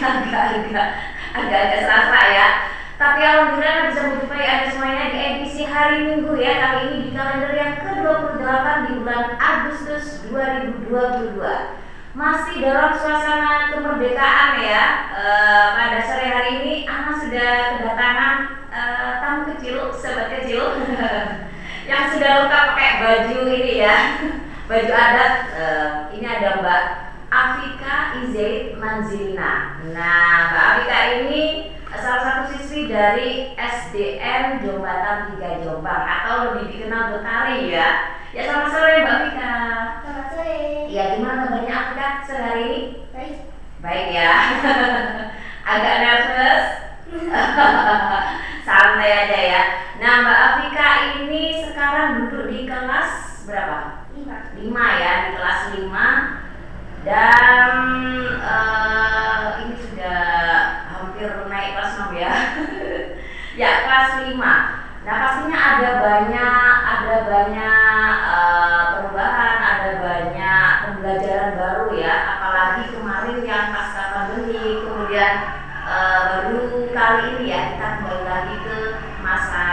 agak-agak serasa ya. Tapi alhamdulillah bisa menjumpai Anda semuanya di edisi hari Minggu ya. Kali ini di kalender yang ke-28 di bulan Agustus 2022 Masih dalam suasana kemerdekaan ya. E, Pada sore hari ini Ana sudah kedatangan e, tamu kecil, sahabat kecil Yang sudah lengkap pakai baju ini ya. Baju adat e, Ini ada Mbak Afika Izaid Manzilina Nah Mbak Afika ini salah satu siswi dari SDN Jombatan 3 Jombang atau lebih dikenal Betari ya. Ya selamat sore Mbak Vika. Selamat sore. Ya gimana kabarnya Afika sore hari ini? Baik. Baik ya. Agak nervous. Santai aja ya. Nah Mbak Afika ini sekarang duduk di kelas berapa? Lima. Lima ya di kelas lima dan uh, ini sudah hampir naik kelas 6 ya. Ya kelas 5 nah pastinya ada banyak ada banyak uh, perubahan ada banyak pembelajaran baru ya. Apalagi kemarin yang pasca pandemi kemudian uh, baru kali ini ya kita kembali lagi ke masa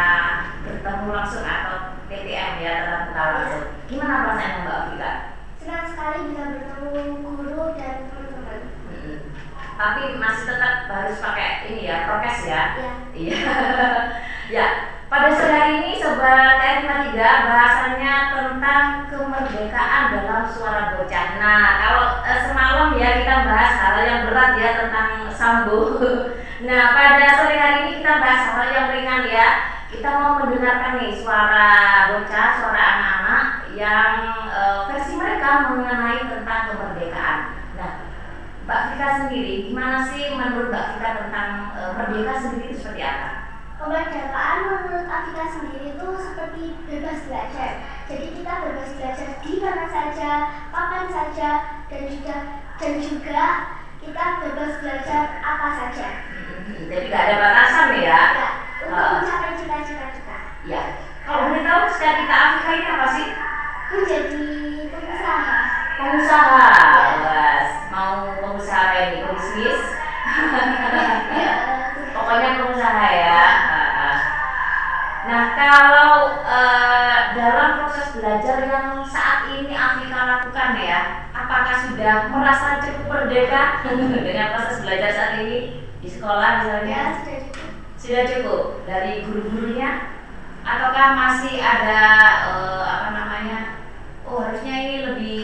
bertemu langsung atau PTM ya muka langsung. Gimana perasaan Mbak Afika? Senang sekali bisa bertemu guru dan teman-teman. Mm-mm. Tapi masih tetap harus pakai ini ya prokes ya. Ya. Iya. ya. Pada sore hari ini sobat R53 bahasannya tentang kemerdekaan dalam suara bocah. Nah, kalau eh, semalam ya kita bahas hal yang berat ya tentang sambo. nah, pada sore hari ini kita bahas hal yang ringan ya. Kita mau mendengarkan nih suara bocah, suara anak-anak yang eh, versi mereka mengenai tentang kemerdekaan. Nah, Mbak Vika sendiri, gimana sih menurut Mbak Vika tentang e, merdeka sendiri itu seperti apa? Kemerdekaan menurut Afika sendiri itu seperti bebas belajar. Jadi kita bebas belajar di mana saja, kapan saja, dan juga dan juga kita bebas belajar apa saja. Hmm, jadi nggak ada batasan ya? Ya, untuk Ah. mencapai cita-cita kita. Ya. Kalau boleh tahu cita-cita Afika ini apa sih? Menjadi pengusaha. Pengusaha. Bas. Mau pengusaha apa ini? Bisnis? Ya, Pokoknya pengusaha ya. Ah, ah. Nah, kalau eh, dalam proses belajar yang saat ini Afika lakukan ya, apakah sudah merasa cukup merdeka dengan proses belajar saat ini di sekolah misalnya? ya sudah cukup. Sudah cukup dari guru-gurunya? Ataukah masih ada eh, apa namanya? Oh harusnya ini lebih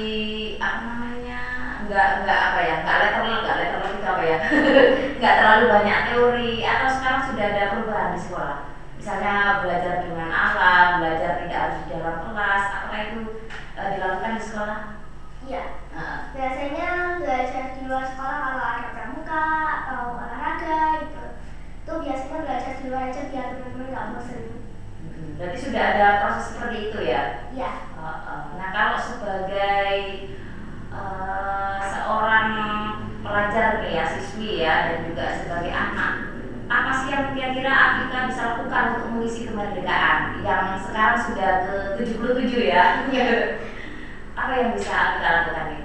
apa namanya? Enggak enggak apa ya? Enggak letterlock, enggak letterlock itu apa ya? Enggak terlalu banyak teori atau sekarang sudah ada perubahan di sekolah? Misalnya belajar dengan alat, belajar tidak harus di dalam kelas, apakah itu eh, dilakukan di sekolah? Iya. Nah, Biasanya belajar di luar sekolah kalau ada pramuka atau olahraga gitu. Itu biasanya belajar di luar aja biar teman-teman nggak bosan. Berarti sudah ada proses seperti itu ya? Iya. Uh, uh. Nah kalau sebagai uh, seorang pelajar nih ya siswi ya dan juga sebagai anak, apa sih yang kira-kira Afika bisa lakukan untuk mengisi kemerdekaan yang sekarang sudah ke 77 ya? apa yang bisa Afika lakukan nih?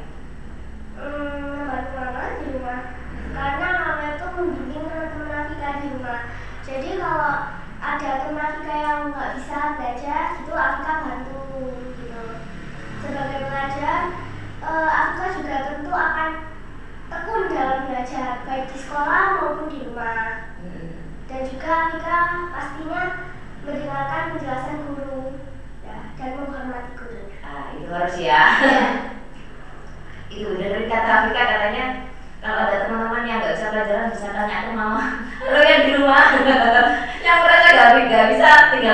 Hmm, bantu mama di rumah. Karena mama itu membimbing teman-teman Afika di rumah. Jadi kalau ada teman Afika yang nggak bisa belajar, itu Afika bantu gitu. Sebagai pelajar, eh, Afika juga tentu akan tekun dalam belajar baik di sekolah maupun di rumah. Hmm. dan juga kita pastinya mendengarkan penjelasan guru ya, dan menghormati guru. Ah, itu harus ya. itu dari kata Afika katanya kalau ada teman-teman yang nggak bisa pelajaran bisa tanya ke mama lo yang di rumah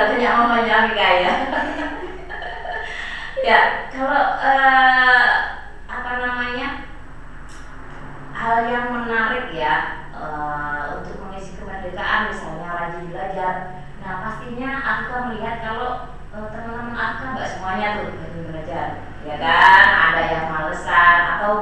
tanya mamanya Afika ya. Ya kalau eh, apa namanya hal yang menarik ya eh, untuk mengisi kemerdekaan misalnya rajin belajar nah pastinya Afika melihat kalau eh, teman-teman Afika nggak semuanya tuh rajin belajar ya kan? Ada yang malesan atau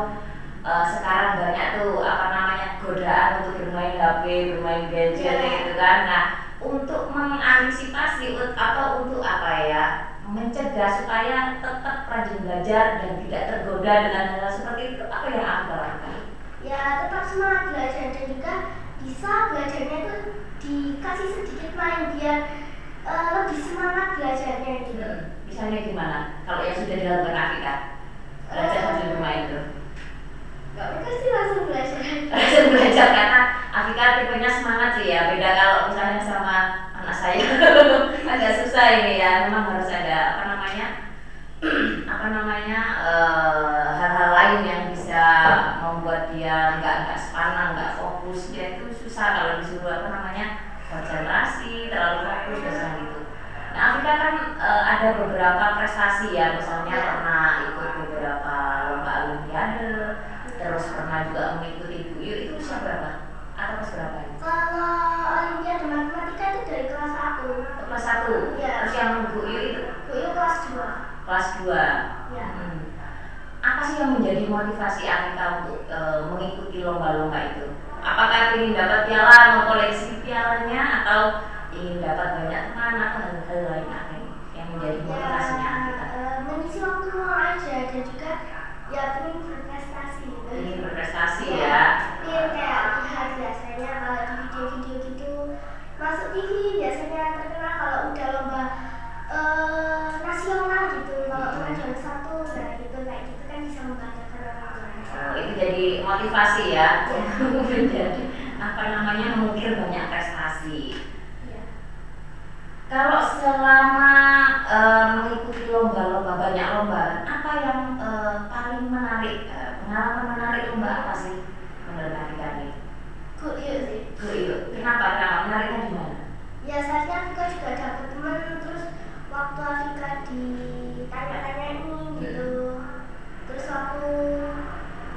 eh, sekarang banyak tuh apa namanya godaan untuk bermain HP bermain gadget Iya. gitu kan? Nah untuk mengantisipasi atau untuk apa ya mencegah supaya tetap rajin belajar dan tidak tergoda dengan hal seperti itu apa yang anda lakukan? ya tetap semangat belajar dan juga bisa belajarnya itu dikasih sedikit main biar eh, lebih semangat belajarnya gitu Hmm, Misalnya gimana? Kalau yang sudah dilakukan Afika belajar sambil bermain tuh. nggak mereka sih langsung belajar Langsung belajar karena Afika tipenya semangat sih ya. Beda kalau misalnya sama anak saya agak susah ini ya. Memang harus ada apa namanya apa namanya eh, hal-hal lain yang bisa membuat dia nggak nggak sepanang, nggak fokus. Dia itu susah kalau disuruh apa namanya konsentrasi, terlalu fokus biasanya gitu. Nah, Afika kan eh, ada beberapa prestasi ya, misalnya Ya. pernah ikut beberapa lomba olimpiade, terus pernah juga mengikuti buyu itu usia berapa? Atau kelas berapa? ini? kalau olimpiade matematika itu dari kelas 1 Kelas satu. Iya. Terus yang buyu itu Buyu kelas 2 kelas dua. ya Hmm. Apa sih yang menjadi motivasi Anita untuk eh, mengikuti lomba-lomba itu? Apakah ingin dapat piala, mengkoleksi pialanya, atau ingin dapat banyak teman atau hal-hal lain apa yang menjadi ya motivasinya Anita? eh, mengisi waktu luang aja dan juga ya pengen berprestasi Ingin berprestasi Iya. ya. Pengen kayak masuk TV biasanya terkenal kalau udah lomba eh, nasional gitu kalau Hmm. pernah juara satu nah gitu kayak gitu kan bisa membanggakan orang lain Oh, itu jadi motivasi ya menjadi apa namanya mengukir banyak prestasi. Iya. Kalau selama eh, mengikuti lomba-lomba banyak lomba, apa yang eh, paling menarik? eh, pengalaman menarik lomba apa sih menurut nih? Good iya sih Kenapa? Kenapa? Menariknya di mana? ya saatnya Afika juga dapat teman terus waktu Afika ditanya-tanya ini gitu terus waktu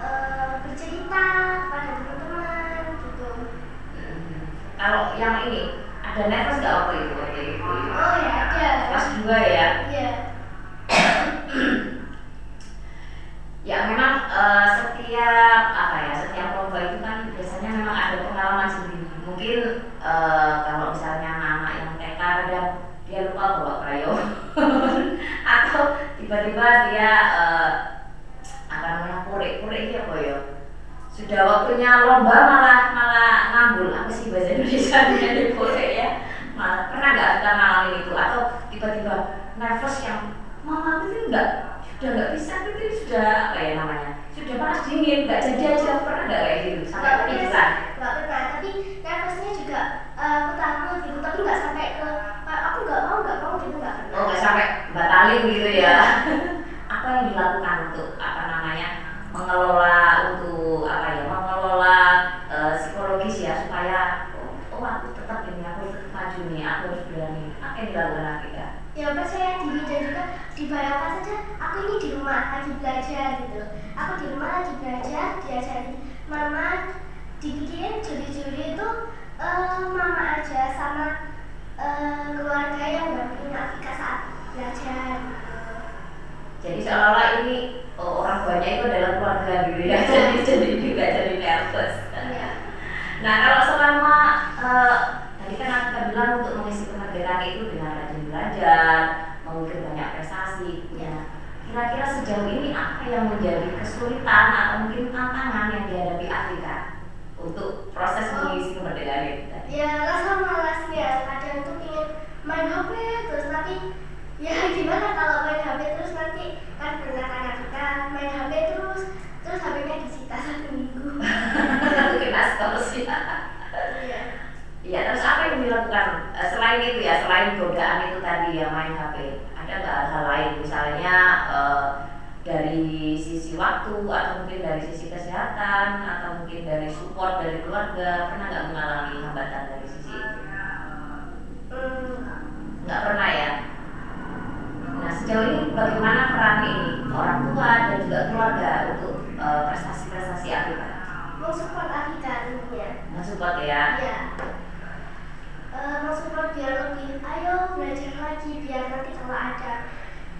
eh, bercerita kepada teman-teman gitu Hmm. Kalau yang ini ada nervous nggak waktu itu? Waktu itu? oh ya ada Kelas dua ya. iya Ya memang eh, setiap apa ya setiap lomba itu kan biasanya memang ada pengalaman sendiri. Mungkin eh, kalau misalnya anak-anak yang TK kadang dia lupa bawa krayon atau tiba-tiba dia eh, apa namanya pure-pure ini apa ya? Sudah waktunya lomba malah malah ngambul apa sih bahasa Indonesia di pure ya? Malah pernah nggak kita ngalamin itu atau tiba-tiba nervous yang mama itu enggak sudah nggak bisa itu sudah apa ya namanya sudah panas dingin nggak jadi aja pernah nggak kayak gitu? Sampai pingsan? nggak pernah. Tapi nervousnya juga eh, aku takut gitu tapi nggak sampai ke "Ah, aku nggak mau nggak mau gitu nggak pernah. Oh nggak sampai batalin gitu ya? Apa yang dilakukan untuk apa namanya mengelola untuk apa ya mengelola eh, psikologis ya supaya oh, oh aku tetap ini aku tetap maju nih aku harus berani. Apa yang dilakukan kita? Ya percaya diri dan juga? Dibayangkan saja aku ini di rumah lagi belajar gitu. Aku di rumah lagi belajar diajarin mama dibikin juri-juri itu eh, mama aja sama eh, keluarga yang dampingin Afika saat belajar jadi seolah-olah ini oh, orang tuanya itu adalah keluarga gitu ya jadi jadi juga jadi nervous Iya. Nah kalau selama eh, tadi kan aku bilang untuk mengisi kemerdekaan itu dengan rajin belajar, mengukir banyak prestasi. Ya, kira-kira sejauh ini apa yang menjadi kesulitan atau mungkin tantangan yang dihadapi Afrika untuk proses mengisi kemerdekaan itu tadi? ya rasa malasnya kadang tuh pengen main HP terus tapi ya gimana kalau main HP terus nanti kan pernah kan kita main HP terus terus HP-nya disita satu minggu Kena stos ya. iya Iya, terus apa yang dilakukan Eh, selain itu ya, selain godaan itu tadi ya main HP, ada nggak hal lain misalnya eh, dari sisi waktu atau mungkin dari sisi kesehatan atau mungkin dari support dari keluarga pernah nggak mengalami hambatan dari sisi itu? Nggak pernah ya. Nah sejauh ini bagaimana peran ini orang tua dan juga keluarga untuk eh, prestasi-prestasi Afrika? mau support Afika intinya Mensupport ya. iya Eh, mau support biar lebih ayo belajar lagi biar nanti kalau ada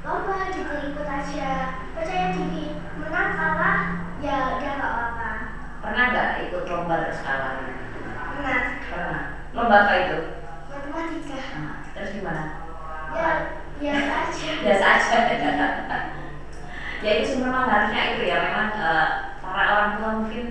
lomba gitu ikut aja percaya diri menang kalah ya udah nggak apa-apa Pernah nggak ikut lomba terus kalah? nah Pernah. Lomba apa itu? matematika matematika. Nah, terus gimana? Ya, biasa aja. biasa aja ya itu sih memang harusnya itu ya memang eh, para orang tua mungkin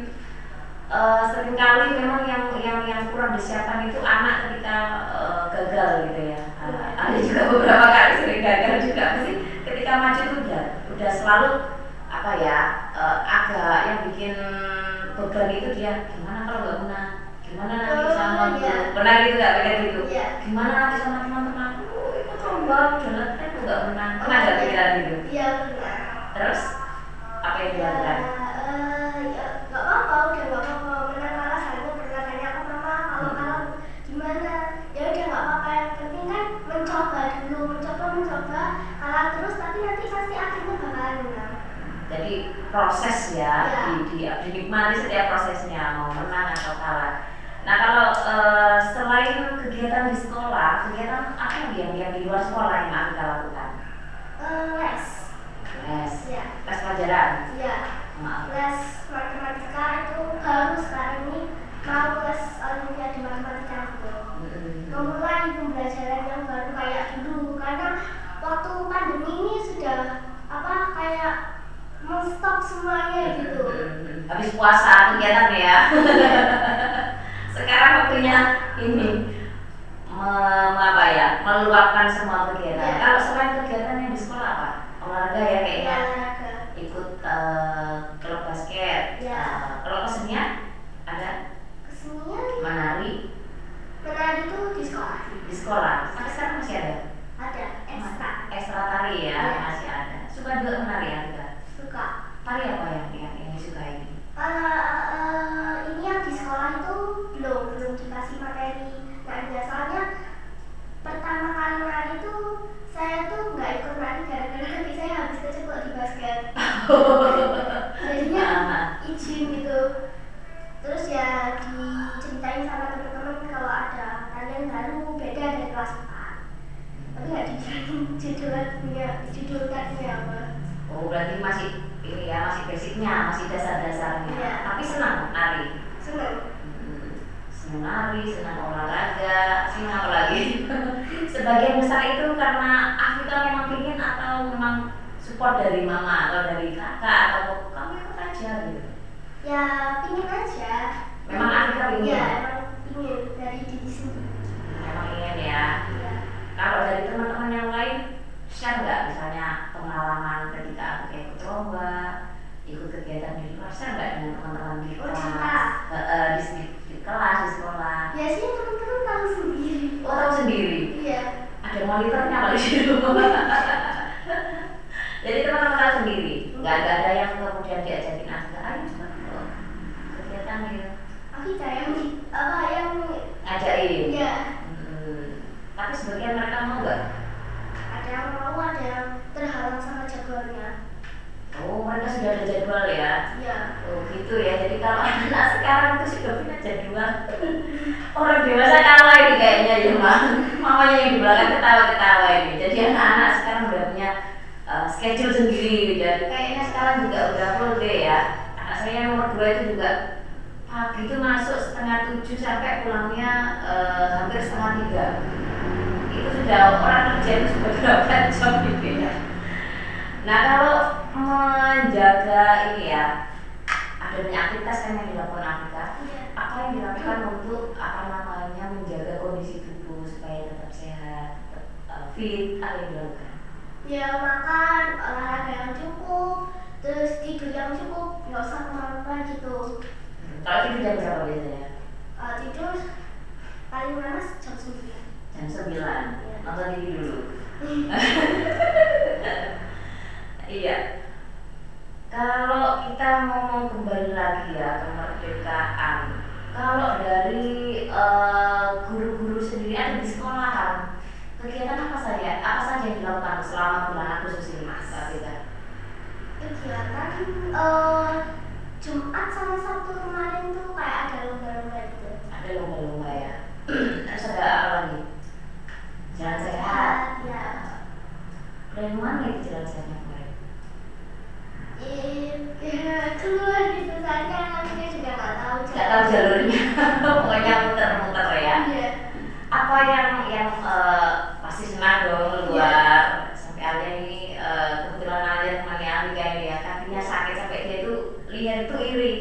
eh, sering kali memang yang yang yang kurang disiapkan itu anak ketika eh, gagal gitu ya. Eh, ada juga beberapa kali sering gagal juga. Mesti ketika maju itu udah udah selalu apa ya eh, agak yang bikin beban itu dia gimana kalau nggak menang gimana nanti Oh, sama iya. pernah gitu nggak pikir gitu Iya. gimana nanti sama teman-teman oh ikut lomba jalan tren tuh nggak menang pernah nggak pikiran gitu Iya benar. terus apa yang Ya, dilakukan eh, ya nggak apa-apa, udah nggak apa-apa. Menang kalah saya pernah tanya ke mama kalau kalah gimana. Ya udah nggak apa-apa. Yang penting kan mencoba dulu, mencoba mencoba. Kalah terus tapi nanti pasti akhirnya bakalan menang. jadi proses ya Iya. di, di, dinikmati setiap prosesnya mau menang atau kalah nah kalau eh, selain kegiatan di sekolah kegiatan apa yang yang di luar sekolah yang Anda lakukan? Eh, les, les. Ya, les pelajaran? Ya. Maaf. Les matematika itu baru sekarang ini mau les olimpiade matematika. Mm-mm. memulai pembelajaran yang baru kayak dulu karena waktu pandemi ini sudah apa kayak menstop semuanya gitu. Habis puasa kegiatan ya sekarang waktunya ini me- apa ya meluapkan semua kegiatan. Iya. kalau selain kegiatan yang di sekolah apa? Olahraga ya kayaknya. Olahraga. Ikut eh, klub basket. Iya. eh, kalau kesenian ada? Kesenian. Menari. Menari itu di sekolah. Di sekolah. Sampai sekarang masih ada? Ada. Ekstra ekstra tari ya Iya. masih ada. Suka juga menari ya suka. Tari apa yang yang, yang disukai? Ini Eh, eh, ini yang di sekolah itu belum belum dikasih materi narinya soalnya pertama kali nari itu saya tuh nggak ikut nari gara-gara kaki saya habis keceplok di basket. Jadinya izin gitu. Terus ya diceritain sama teman-teman kalau ada kalian baru beda dari kelas 4 tapi nggak dijelasin judulnya judul tadinya apa. Oh berarti masih ini ya masih basicnya masih dasar-dasarnya. Iya. tapi senang nari seneng Hmm, senang nari, senang olahraga, senang apa lagi? Sebagian besar itu karena Afita memang pingin atau memang support dari mama atau dari kakak atau kamu ikut aja gitu. ya pingin aja Memang Afita pingin? ya emang pingin dari diri sendiri Memang ingin ya. ya Kalau dari teman-teman yang lain share nggak misalnya pengalaman ketika aku ikut lomba, ikut kegiatan di luar, share nggak dengan teman-teman di Oh, kelas. Eh, eh, di, di kelas di sekolah? biasanya teman-teman tahu sendiri. Oh tahu sendiri. iya. Ada monitornya kali di rumah jadi teman-teman tahu sendiri? Nggak ada, ada yang kemudian diajakin aja ayo coba oh, kegiatan ya tapi kayak apa yang ngajakin ya Hmm. tapi sebagian mereka mau nggak? Ada yang mau ada yang terhalang sama jadwalnya oh mereka sudah ada jadwal ya? Iya. Oh gitu ya. Jadi kalau anak sekarang itu sudah punya jadwal. Orang dewasa kalah ini kayaknya ya mah mamanya yang di belakang ketawa ketawa ini. Jadi anak-anak sekarang udah punya uh, schedule sendiri dan kayaknya sekarang juga udah full day ya. Anak saya yang nomor dua itu juga pagi itu masuk setengah tujuh sampai pulangnya uh, hampir setengah tiga. Itu sudah orang kerja itu sudah berapa jam gitu ya nah kalau menjaga ini ya ada banyak aktivitas kan yang dilakukan Afrika iya. Apa yang dilakukan untuk apa namanya menjaga kondisi tubuh supaya tetap sehat tetap uh, fit apa yang dilakukan? Ya makan olahraga yang cukup terus tidur yang cukup nggak usah ke mana-mana gitu. Hmm, kalau tidur jam berapa biasanya? Eh, tidur paling lama jam 9 jam 9 nonton TV dulu iya. Kalau kita ngomong kembali lagi ya kemerdekaan. Kalau dari eh, guru-guru sendiri ada di sekolahan kegiatan apa saja? Apa saja yang dilakukan selama bulan Agustus ini mas? Kegiatan eh, Jumat sama Sabtu kemarin tuh kayak ada lomba-lomba gitu. Ada lomba-lomba ya? Terus ada apa lagi? Jalan sehat? Ya. Mana itu jalan sehatnya kemarin ya, keluar gitu soalnya anaknya juga nggak tahu nggak tahu jalurnya. Pokoknya muter-muter ya. Iya. Apa yang yang eh, pasti senang dong luar sampai Alia ini eh, kebetulan Alia temannya Alika ini ya kakinya sakit sampai dia itu lihat itu iri.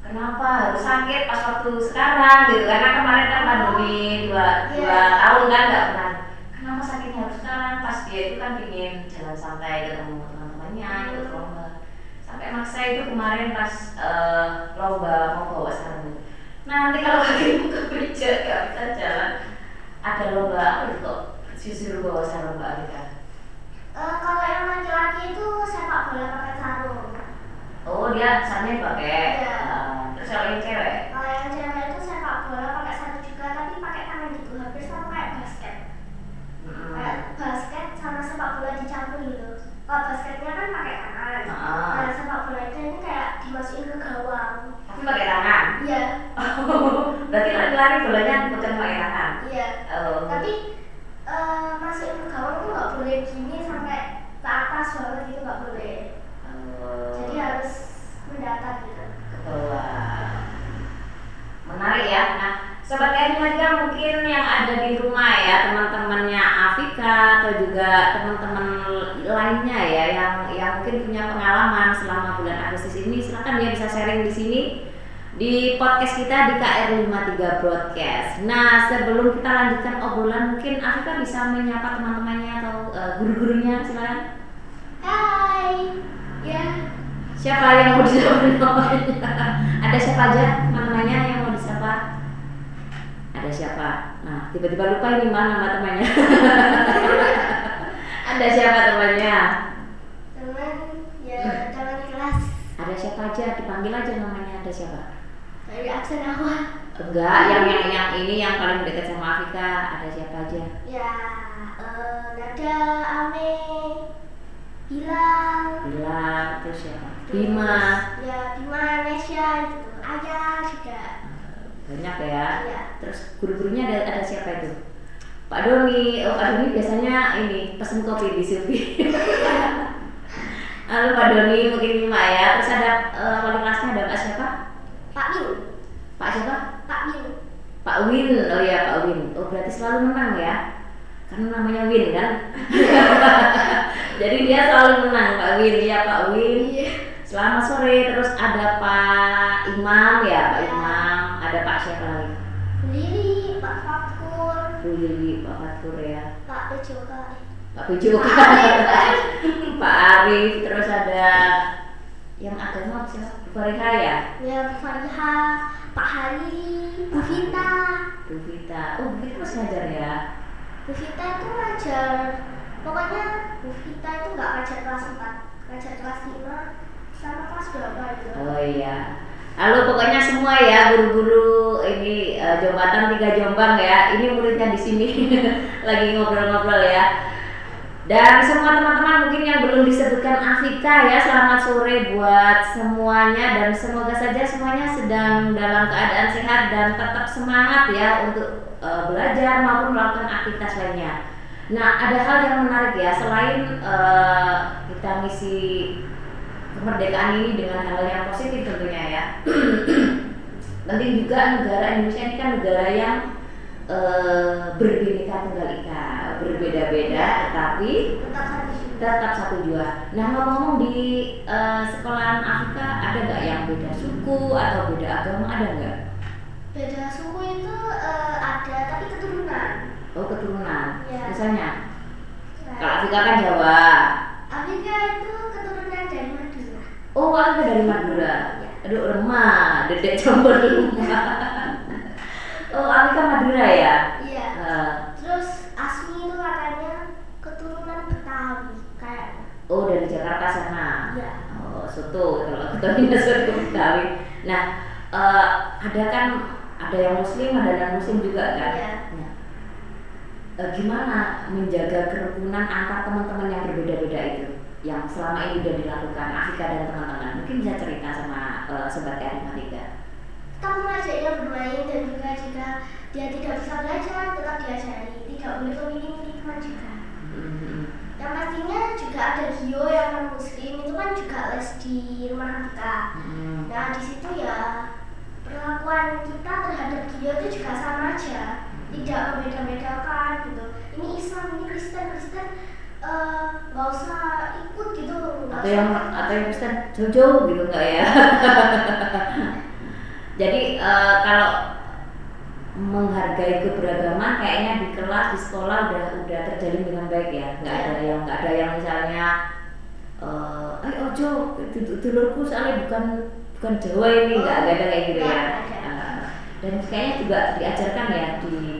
Kenapa harus sakit pas waktu sekarang? Gitu karena kemarin kan pandemi dua dua Iya. tahun kan nggak pernah. Kenapa sakitnya harus sekarang? Pas dia itu kan ingin jalan santai ketemu teman-temannya ikut maksa itu kemarin pas eh, lomba mau bawa sarung nanti kalau kakimu kepijat gak bisa jalan ada lomba apa itu kok disuruh bawa sarung mbak Alika Eh, kalau yang laki-laki itu sepak bola pakai sarung. oh dia sarungnya pakai Iya. eh, terus kalau yang cewek Kalau yang cewek itu sepak bola pakai sarung juga, tapi pakai tangan gitu, hampir sama kayak basket. Mm-mm. Kayak basket sama sepak bola dicampur gitu. Kalau basketnya kan pakai tangan. Ah. Nah, sepak bola itu ini kayak dimasukin ke gawang. tapi pakai tangan Iya, berarti lari-lari bolanya bukan pakai tangan iya. oh. Tapi eh, masukin ke gawang itu nggak boleh gini sampai ke atas banget gitu nggak boleh. oh. Jadi harus mendatar gitu. ke bawah menarik ya nah sobat Kain Maja mungkin yang ada di rumah ya teman-temannya Afika atau juga teman-teman lainnya ya yang yang mungkin punya pengalaman selama bulan Agustus ini silakan dia bisa sharing di sini di podcast kita di KR53 Broadcast. Nah, sebelum kita lanjutkan obrolan, mungkin Afika bisa menyapa teman-temannya atau eh, guru-gurunya, silakan. Hai, ya. Siapa yang mau disapa? Ada siapa aja teman-temannya yang? Ada siapa? Nah, tiba-tiba lupa ini mana nama temannya. Ada siapa temannya? Teman, ya teman kelas Ada siapa aja? Dipanggil aja namanya. Ada siapa? dari aksen awal. Enggak, yang yang yang ini yang paling dekat sama Afika. Ada siapa aja? Ya, eh, Nada, Ame, Bilal, Bilang, terus siapa? Bima. ya Bima, Nesya itu, Ayah juga. Banyak ya. Iya. Terus guru-gurunya ada, ada siapa itu? Pak Doni, oh Pak Doni biasanya ini pesen kopi di Silvi. Lalu Pak Doni mungkin lima ya. Terus ada eh, wali kelasnya ada Pak siapa? Pak Min, Pak siapa? Pak Min. Pak Win. Oh ya Pak Win. Oh berarti selalu menang ya? Karena namanya Win kan. Jadi dia selalu menang Pak Win ya Pak Win. Iya. Selamat sore. Terus ada Pak Imam ya Pak Ya. Imam. Ada Pak siapa lagi? Lili, Pak Fakur, Bu Lili, Pak Fatur ya. Pak Bejoka. Pak Bejo Pak Arif, terus ada yang agama apa siapa? Bu Fariha ya Ya, Fariha, Pak Hari, Bu Vita. Bu Vita oh Bu Vita masih ngajar ya Bu Vita itu ngajar, pokoknya Bu Vita itu nggak ngajar kelas 4, ngajar kelas 5 sama kelas berapa gitu. oh iya Halo pokoknya semua ya guru-guru ini eh, Jombatan tiga Jombang ya. Ini muridnya di sini. Lagi ngobrol-ngobrol ya. Dan semua teman-teman mungkin yang belum disebutkan Afika ya selamat sore buat semuanya. Dan semoga saja semuanya sedang dalam keadaan sehat dan tetap semangat ya untuk eh, belajar maupun melakukan aktivitas lainnya. Nah ada hal yang menarik ya. Selain eh, kita ngisi kemerdekaan ini dengan hal yang positif tentunya ya. Penting juga negara Indonesia ini kan negara yang eh, berbeda tunggal ika, berbeda-beda tetapi Tetap satu jua. Nah ngomong-ngomong di eh, sekolahan Afrika ada nggak yang beda suku atau beda agama ada nggak? Beda suku itu eh, ada, tapi keturunan. Oh keturunan. Iya. Misalnya Nah, kalau Afrika kan Jawa. Afrika itu keturunan. Oh Afrika dari Madura. Aduh lemah, dedek campur lemah. oh Afrika Madura ya. Iya. Eh, Terus Asmi itu katanya keturunan Betawi kayaknya. oh dari Jakarta sana. Iya. Oh, soto kalau ketuanya soto Betawi. Nah, eh, ada kan ada yang muslim, ada non muslim juga kan. Iya. Nah, eh, gimana menjaga kerukunan antar teman-teman yang berbeda-beda itu yang selama ini sudah dilakukan Afika dan teman-teman mungkin bisa cerita sama eh, sobat Tiga Tetap mengajaknya bermain dan juga jika dia tidak bisa belajar tetap diajari. Tidak boleh memilih juga. Hmm, Yang pastinya juga ada Gio yang non muslim itu kan juga les di rumah kita. hmm, Nah di situ ya perlakuan kita terhadap Gio itu juga sama aja. tidak membeda-bedakan gitu ini Islam ini Kristen Kristen eh, nggak usah ikut gitu atau yang atau yang Kristen jauh-jauh gitu enggak ya? Jadi eh, kalau menghargai keberagaman kayaknya di kelas di sekolah udah udah terjalin dengan baik ya? Nggak ada yang nggak ada yang misalnya eh eh ojo dulurku soalnya bukan bukan Jawa ini. Nggak nggak ada kayak gitu ya? Dan kayaknya juga diajarkan ya di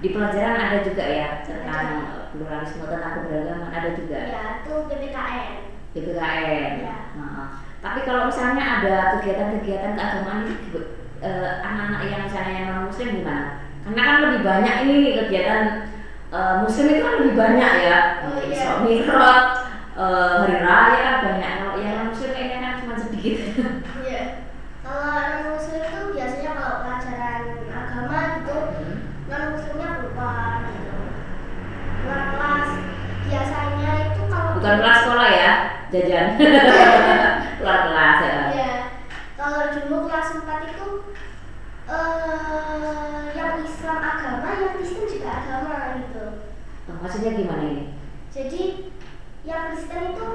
di pelajaran ada juga ya tentang pluralisme tentang keberagaman ada juga ya itu PPKN PPKN. Iya. Heeh. Tapi kalau misalnya ada kegiatan-kegiatan keagamaan eh, anak-anak yang misalnya yang non muslim gimana? Karena kan lebih banyak ini kegiatan eh, muslim itu kan lebih banyak ya. Oh, iya. Isra Mi'raj, eh, hari raya kan banyak. Kalau yang non muslim kayaknya kan cuma sedikit. Iya. Kalau non muslim itu biasanya kalau pelajaran agama gitu non muslimnya keluar gitu. Keluar kelas. Biasanya itu kalau Bukan kelas sekolah ya, jajan. keluar kelas ya. Iya. Kalau dulu kelas 4 itu eh yang Islam agama, yang Kristen juga agama gitu. Oh, Maksudnya gimana ini? Jadi yang Kristen itu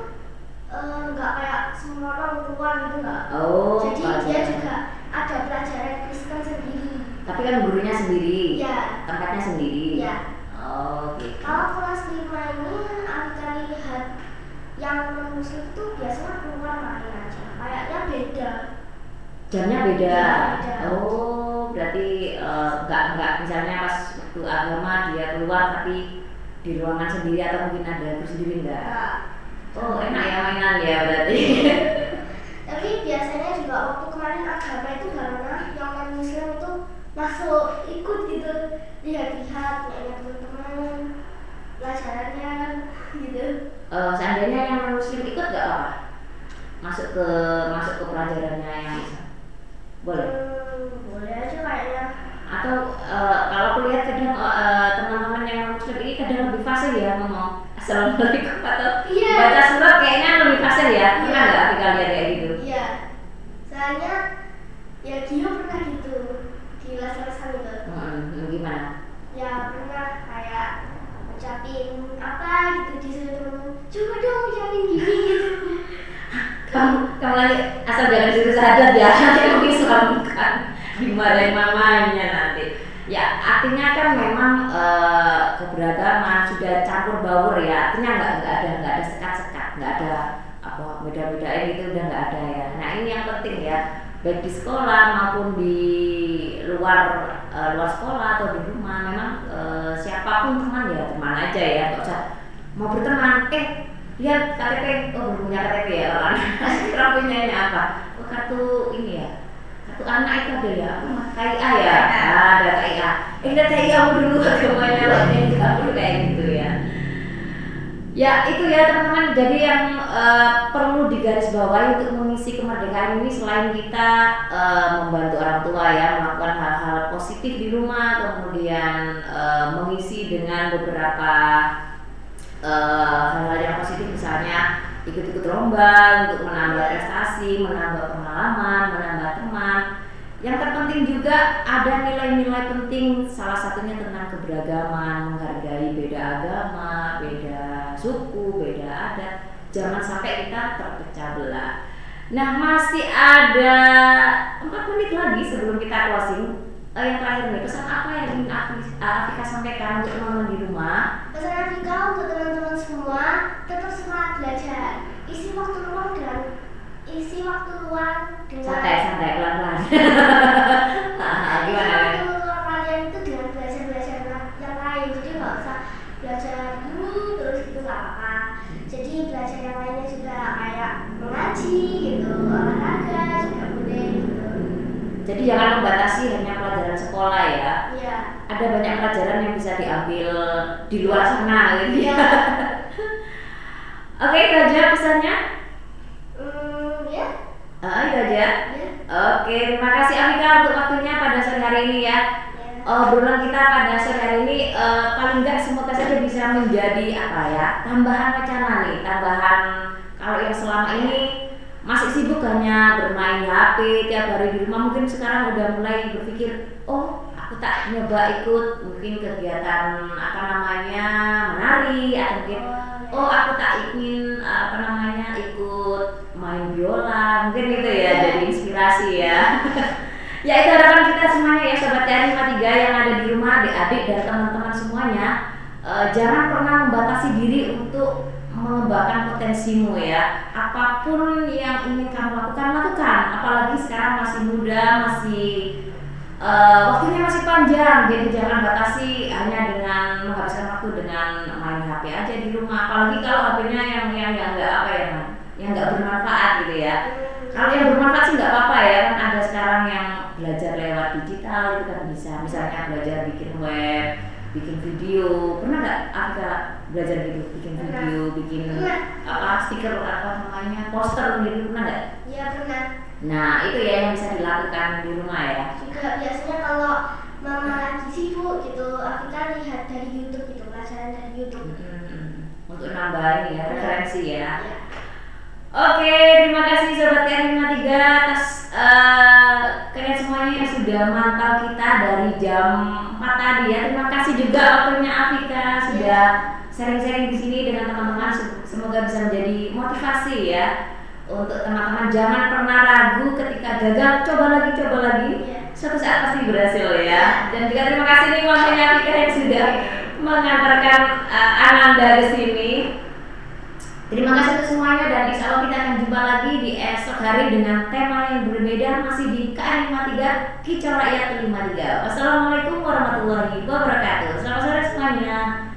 eh, nggak kayak semua orang keluar gitu nggak. Oh, Jadi dia pelajaran. juga ada pelajaran Kristen sendiri. Tapi kan gurunya sendiri, Iya. tempatnya sendiri. Iya. Oh, gitu. Kalau kelas 5 ini yang muslim itu biasanya keluar main aja. Kayaknya beda. jamnya beda. Iya, beda. Oh, berarti eh, nggak nggak misalnya pas waktu agama dia keluar tapi di ruangan sendiri atau mungkin ada guru sendiri enggak? Oh, enak ya mainan ya berarti. tapi biasanya juga waktu kemarin agama itu karena yang non muslim itu masuk ikut gitu lihat-lihat kayaknya teman-teman pelajarannya gitu Eh, seandainya yang non muslim ikut nggak apa? Masuk ke masuk ke pelajarannya yang Islam? boleh. Hmm, boleh aja kayaknya Atau eh, kalau kuliah kadang eh, teman-teman yang non muslim ini kadang lebih fasih ya ngomong assalamualaikum atau Iya. baca surat kayaknya lebih fasih ya. Pernah Iya. nggak Vika lihat kayak gitu? iya soalnya ya Gio pernah gitu di les-lesan gitu Hmm, gimana? ya pernah kayak ucapin apa gitu disuruh temen coba dong ucapin gini gitu lagi asal jangan di situ saja ya nanti kamu diselamatkan dimarahin mamanya nanti. Ya artinya kan memang eh, keberagaman sudah campur baur ya artinya nggak nggak ada nggak ada sekat-sekat nggak ada apa beda-bedain itu udah nggak ada ya. Nah ini yang penting ya baik di sekolah maupun di luar eh, luar sekolah atau di rumah memang eh, siapa pun teman ya teman aja ya mau berteman. Eh lihat KTP oh belum punya KTP ya orang kira punya ini apa? Oh, kartu ini ya kartu anak itu ada ya apa Mas? KIA ya? Ah, ada KIA eh lihat KIA dulu agamanya loh ini kamu kayak gitu ya. Ya itu ya teman-teman. Jadi yang eh, perlu digarisbawahi untuk mengisi kemerdekaan ini selain kita eh, membantu orang tua ya melakukan hal-hal positif di rumah kemudian eh, mengisi dengan beberapa eh, hal-hal yang positif misalnya ikut-ikut lomba untuk menambah prestasi, menambah pengalaman, menambah teman. Yang terpenting juga ada nilai-nilai penting salah satunya tentang keberagaman, menghargai beda agama, beda suku, beda adat. Jangan sampai kita terpecah belah. Nah masih ada empat menit lagi sebelum kita closing. Eh, yang terakhir nih pesan apa yang ingin Afi- Afika sampaikan untuk teman-teman di rumah? Pesan Afrika untuk teman-teman semua tetap semangat belajar. Isi waktu luang dengan isi waktu luang dengan santai santai pelan pelan isi gimana waktu luang kalian itu dengan belajar belajar yang lain. Jadi nggak usah belajar ini terus itu nggak apa-apa. Jadi belajar yang lainnya juga kayak mengaji gitu olahraga juga jadi jangan membatasi hanya pelajaran sekolah ya. Iya. Ada banyak pelajaran yang bisa diambil di luar sana gitu ya. Iya. Oke itu aja pesannya. Hmm ya. Ah, itu aja. Ya oke terima kasih Amika untuk waktunya pada sore hari ini ya. Ya obrolan kita pada sore hari ini eh, paling nggak semoga saja bisa menjadi apa ya tambahan wacana nih tambahan kalau yang selama ini masih sibuk hanya bermain HP tiap hari di rumah. Mungkin sekarang udah mulai berpikir oh aku tak nyoba ikut mungkin kegiatan apa namanya menari atau mungkin oh aku tak ingin apa namanya ikut main biola. Mungkin gitu ya jadi inspirasi ya. Ya itu harapan kita semuanya ya sobat TRI 53 yang ada di rumah adik-adik dan teman-teman semuanya. Eh, jangan pernah membatasi diri untuk mengembangkan potensimu ya. Apa pun yang ingin kamu lakukan lakukan. Apalagi sekarang masih muda masih uh, waktunya masih panjang. Jadi jangan batasi hanya dengan menghabiskan waktu dengan main HP aja di rumah. Apalagi kalau HP-nya yang yang yang enggak apa ya yang nggak bermanfaat gitu ya. Kalau yang bermanfaat sih nggak apa-apa ya. Kan ada sekarang yang belajar lewat digital itu kan bisa. Misalnya belajar bikin web bikin video. Pernah nggak Aka belajar gitu bikin video bikin apa stiker apa namanya poster gitu pernah nggak? Iya pernah. Nah itu ya yang bisa dilakukan di rumah ya. Juga biasanya kalau mama lagi sibuk gitu, Afika lihat dari YouTube gitu, pelajaran dari YouTube. Hmm, untuk nambahin ya referensi ya. ya. Oke, terima kasih Sobat KR53 atas uh, kalian semuanya yang sudah mantau kita dari jam 4 tadi ya. Terima kasih juga waktunya Afika sudah sharing-sharing di sini dengan teman-teman. Semoga bisa menjadi motivasi ya untuk teman-teman jangan pernah ragu ketika gagal coba lagi coba lagi suatu saat pasti berhasil ya dan juga terima kasih nih waktunya Afika yang sudah mengantarkan uh, Ananda ke sini Terima kasih untuk semuanya dan insya Allah kita akan jumpa lagi di esok hari dengan tema yang berbeda masih di KN 53 Kicau Rakyat 53. Wassalamualaikum warahmatullahi wabarakatuh. Selamat sore semuanya.